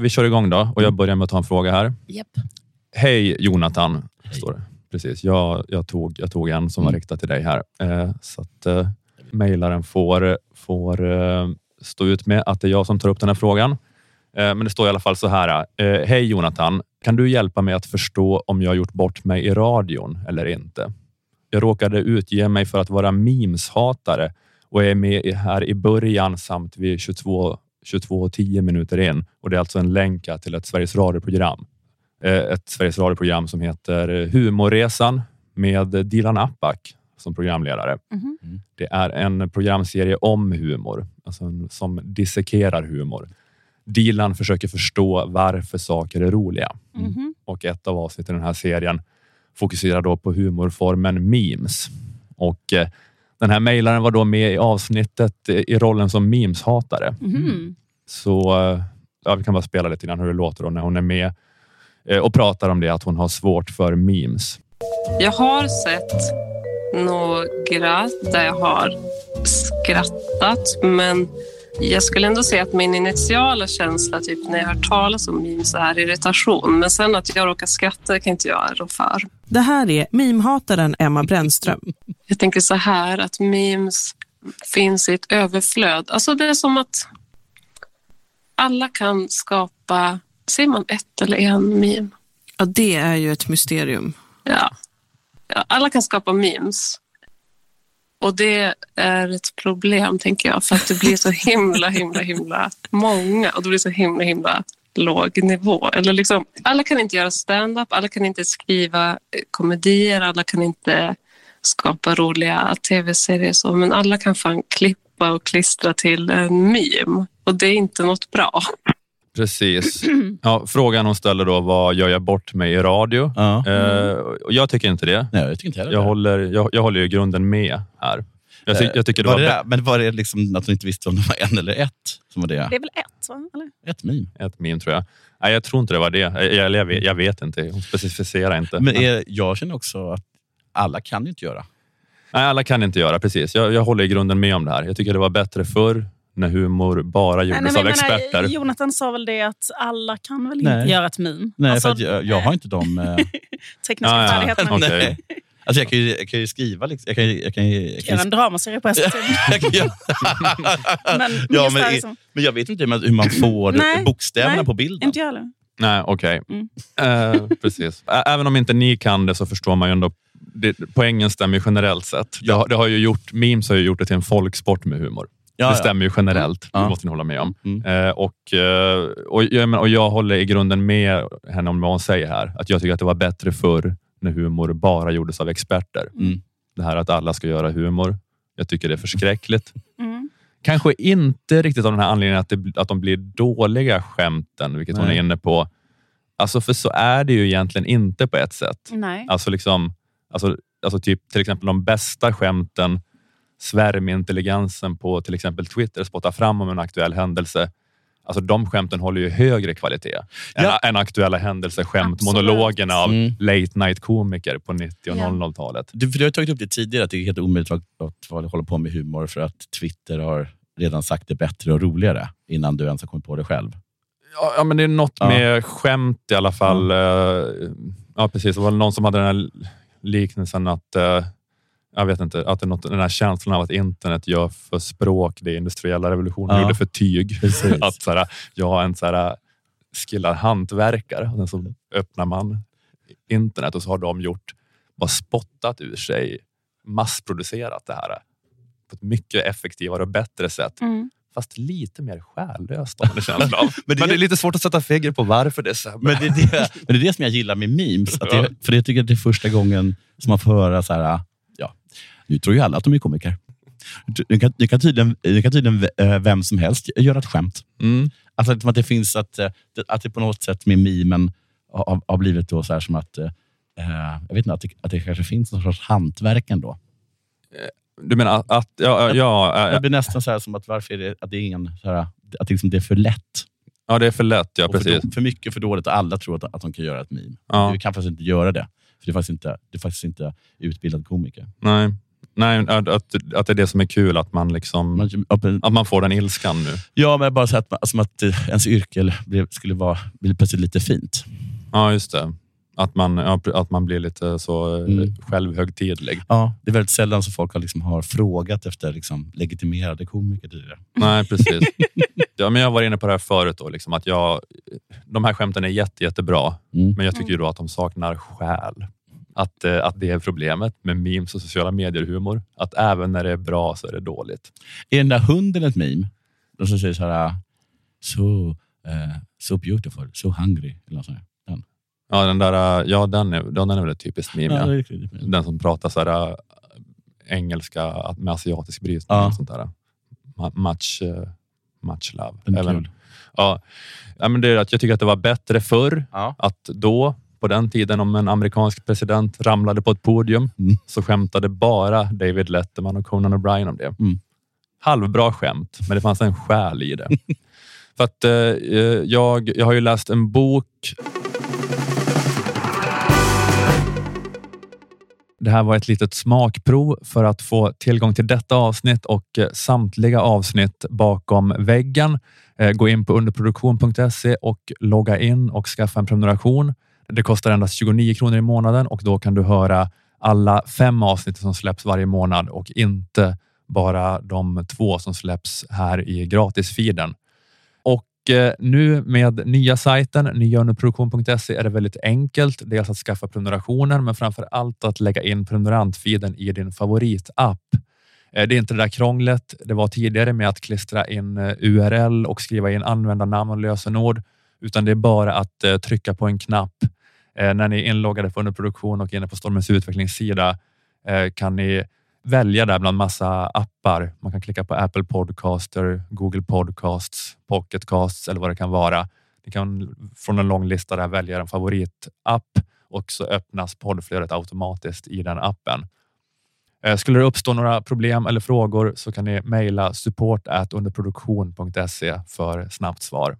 Vi kör igång då och jag börjar med att ta en fråga här. Japp. Hej Jonathan, står det. Precis. Jag, jag, tog, jag tog en som var Mm. riktad till dig här. Eh, så att eh, mejlaren får, får eh, stå ut med att det är jag som tar upp den här frågan. Eh, men det står i alla fall så här. Eh, Hej Jonathan, kan du hjälpa mig att förstå om jag har gjort bort mig i radion eller inte? Jag råkade utge mig för att vara memeshatare och är med här i början samt vid 22 22.10 minuter in och det är alltså en länk till ett Sveriges Radio-program. Eh, Ett Sveriges Radio-program som heter Humorresan med Dilan Apak som programledare. Mhm. Det är en programserie om humor, alltså som dissekerar humor. Dilan försöker förstå varför saker är roliga Mhm. och ett av avsnitten i den här serien fokuserar då på humorformen memes. Och eh, den här mejlaren var då med i avsnittet i rollen som memeshatare. Mhm. Så eh, ja, vi kan bara spela lite innan hur det låter då när hon är med eh, och pratar om det att hon har svårt för memes. Jag har sett några där jag har skrattat men jag skulle ändå säga att min initiala känsla typ när jag hör talas om memes är irritation. Men sen att jag råkar skratta kan inte jag rå för. Det här är meme-hataren Emma Brännström. Jag tänker så här att memes finns i ett överflöd. Alltså det är som att alla kan skapa, säger man ett eller en meme? Ja, det är ju ett mysterium. Ja. ja. Alla kan skapa memes. Och det är ett problem, tänker jag, för att det blir så himla, himla, himla många och det blir så himla, himla låg nivå. Eller liksom, alla kan inte göra stand-up, alla kan inte skriva eh, komedier, alla kan inte skapa roliga tv-serier, så, men alla kan fan klippa och klistra till en meme. Och det är inte något bra. Precis. Ja, frågan hon ställer då var, gör jag bort mig i radio? Ja. Eh, och jag tycker inte det. Nej, jag tycker inte heller Jag det. håller, jag, jag håller ju i grunden med här. Jag, ty, Eh, jag tycker det var var, det där, Men var det liksom att du inte visste om det var en eller ett som var det? Det är väl ett, va? Eller? Ett meme. ett meme tror jag. Nej, jag tror inte det var det. Jag, jag, jag, vet, jag vet inte. Hon specificerar inte. Men är, jag känner också att alla kan ju inte göra. Nej, alla kan inte göra. Precis. Jag, jag håller i grunden med om det här. Jag tycker det var bättre förr när humor bara gjordes Nej, men av jag menar, experter. Jonathan sa väl det att alla kan väl Nej. inte göra ett meme? Nej, Alltså, för att jag, jag har inte de... eh, tekniska Ja, ja. färdigheterna. Nej. Alltså jag, kan ju, jag kan ju skriva... Liksom, jag kan, jag kan, jag kan, Göra en dramaserie på göra- Men ja, men, liksom, men jag vet inte hur man, får Nej, bokstäverna nej, på bilden. inte jag heller. Nej, okej. Mm. Eh, precis. Ä- Även om inte ni kan det så förstår man ju ändå. Det, poängen stämmer generellt sett. Det, har- det har ju gjort, memes har ju gjort det till en folksport med humor. Ja, det stämmer ju generellt. Ja. Det måste ni hålla med om. Mm. Eh, och, eh, och, jag, men- och jag håller i grunden med henne om vad hon säger här. Att jag tycker att det var bättre förr när humor bara gjordes av experter. Mm. Det här att alla ska göra humor. Jag tycker det är förskräckligt. Mm. Kanske inte riktigt av den här anledningen att, det, att de blir dåliga skämten, vilket hon Nej. är inne på. Alltså för så är det ju egentligen inte på ett sätt. Nej. Alltså, liksom, alltså, alltså typ till exempel de bästa skämten, svärmintelligensen på till exempel Twitter spottar fram om en aktuell händelse. Alltså de skämten håller ju högre kvalitet Ja. än, än aktuella händelseskämt, Absolut. monologerna av Mm. late night komiker på 90 och Ja. 00-talet. Du, du har tagit upp det tidigare, att det är helt omöjligt att, att hålla på med humor för att Twitter har redan sagt det bättre och roligare innan du ens har kommit på det själv. Ja, ja, men det är något Ja. med skämt i alla fall. Eh, Ja, precis. Det var någon som hade den här liknelsen att eh, jag vet inte, att det är något, den här känslan av att internet gör för språk det industriella revolutionen Ja. gjorde för tyg. Precis. att så här, jag har en så här, skillad hantverkare och sen så öppnar man internet och så har de gjort, bara spottat ur sig, massproducerat det här på ett mycket effektivare och bättre sätt. Mm. Fast lite mer själlöst har man en känsla av. Men men, det- det, är lite svårt att sätta fingret på varför det är så här. Men det, är det, men det är det som jag gillar med memes. Att det, för jag tycker att det är första gången som man får höra så här, nu tror ju alla att de är komiker. Nu kan, nu kan tydligen, nu kan tydligen eh, vem som helst göra ett skämt. Mm. Alltså att det finns att, eh, att det på något sätt med memen har, har blivit då så här som att, eh, jag vet inte, att det, att det kanske finns någon sorts hantverk ändå. Du menar att, att ja, ja, ja, Det ja, blir nästan så här som att varför är det, att det är ingen, så här, att liksom det är för lätt. ja, det är för lätt. Ja, och för, precis. då- för mycket, för dåligt och alla tror att, att de kan göra ett meme. Ja. Du kan faktiskt inte göra det. För det är faktiskt inte, är faktiskt inte utbildad komiker. Nej. Nej, att, att, att det är det som är kul, att man, liksom, Man, att man får den ilskan nu. ja, men bara så att, man- som att eh, ens yrke blev- skulle vara, bli plötsligt lite fint. Ja, just det. Att man, att man blir lite så eh, Mm. självhögtidlig. Ja, det är väldigt sällan som folk har, liksom, har frågat efter liksom, legitimerade komiker tidigare. Nej, precis. ja, men jag var inne på det här förut, då, liksom, att jag, de här skämten är jätte, jättebra, Mm. men jag tycker ju då att de saknar själ. Att, eh, att det är problemet med memes och sociala medier-humor. Att även när det är bra så är det dåligt. Är den där hunden ett meme? De som säger så här, so, eh, so beautiful, so hungry. Eller något sånt. Den. Ja, den, där, eh, ja, den, är, den är väl ett typiskt meme. Ja, Ja. Den som pratar så här, engelska med asiatisk brytning. Ja. och Sånt där. Much, uh, much love. Även, ja, ja, men det är att jag tycker att det var bättre förr. Ja. Att då, på den tiden, om en amerikansk president ramlade på ett podium Mm. så skämtade bara David Letterman och Conan O'Brien om det. Mm. Halvbra skämt, men det fanns en själ i det. För att eh, jag, jag har ju läst en bok Det här var ett litet smakprov för att få tillgång till detta avsnitt och eh, samtliga avsnitt bakom väggen. Eh, Gå in på underproduktion.se och logga in och skaffa en prenumeration. Det kostar endast 29 kronor i månaden och då kan du höra alla fem avsnitt som släpps varje månad och inte bara de två som släpps här i gratisfiden. Och eh, nu med nya sajten nyunderproduktion.se är det väldigt enkelt. Dels att skaffa prenumerationen, men framför allt att lägga in prenumerantfiden i din favoritapp. Eh, det är inte det där krånglet det var tidigare med att klistra in eh, URL och skriva in användarnamn och lösenord, utan det är bara att trycka på en knapp. Eh, När ni är inloggade på underproduktion och inne på Stormens utvecklingssida eh, kan ni välja där bland massa appar. Man kan klicka på Apple Podcaster, Google Podcasts, Pocketcasts eller vad det kan vara. Ni kan från en lång lista där välja en favoritapp och så öppnas poddflödet automatiskt i den appen. Eh, skulle det uppstå några problem eller frågor så kan ni mejla support underproduktion.se för snabbt svar.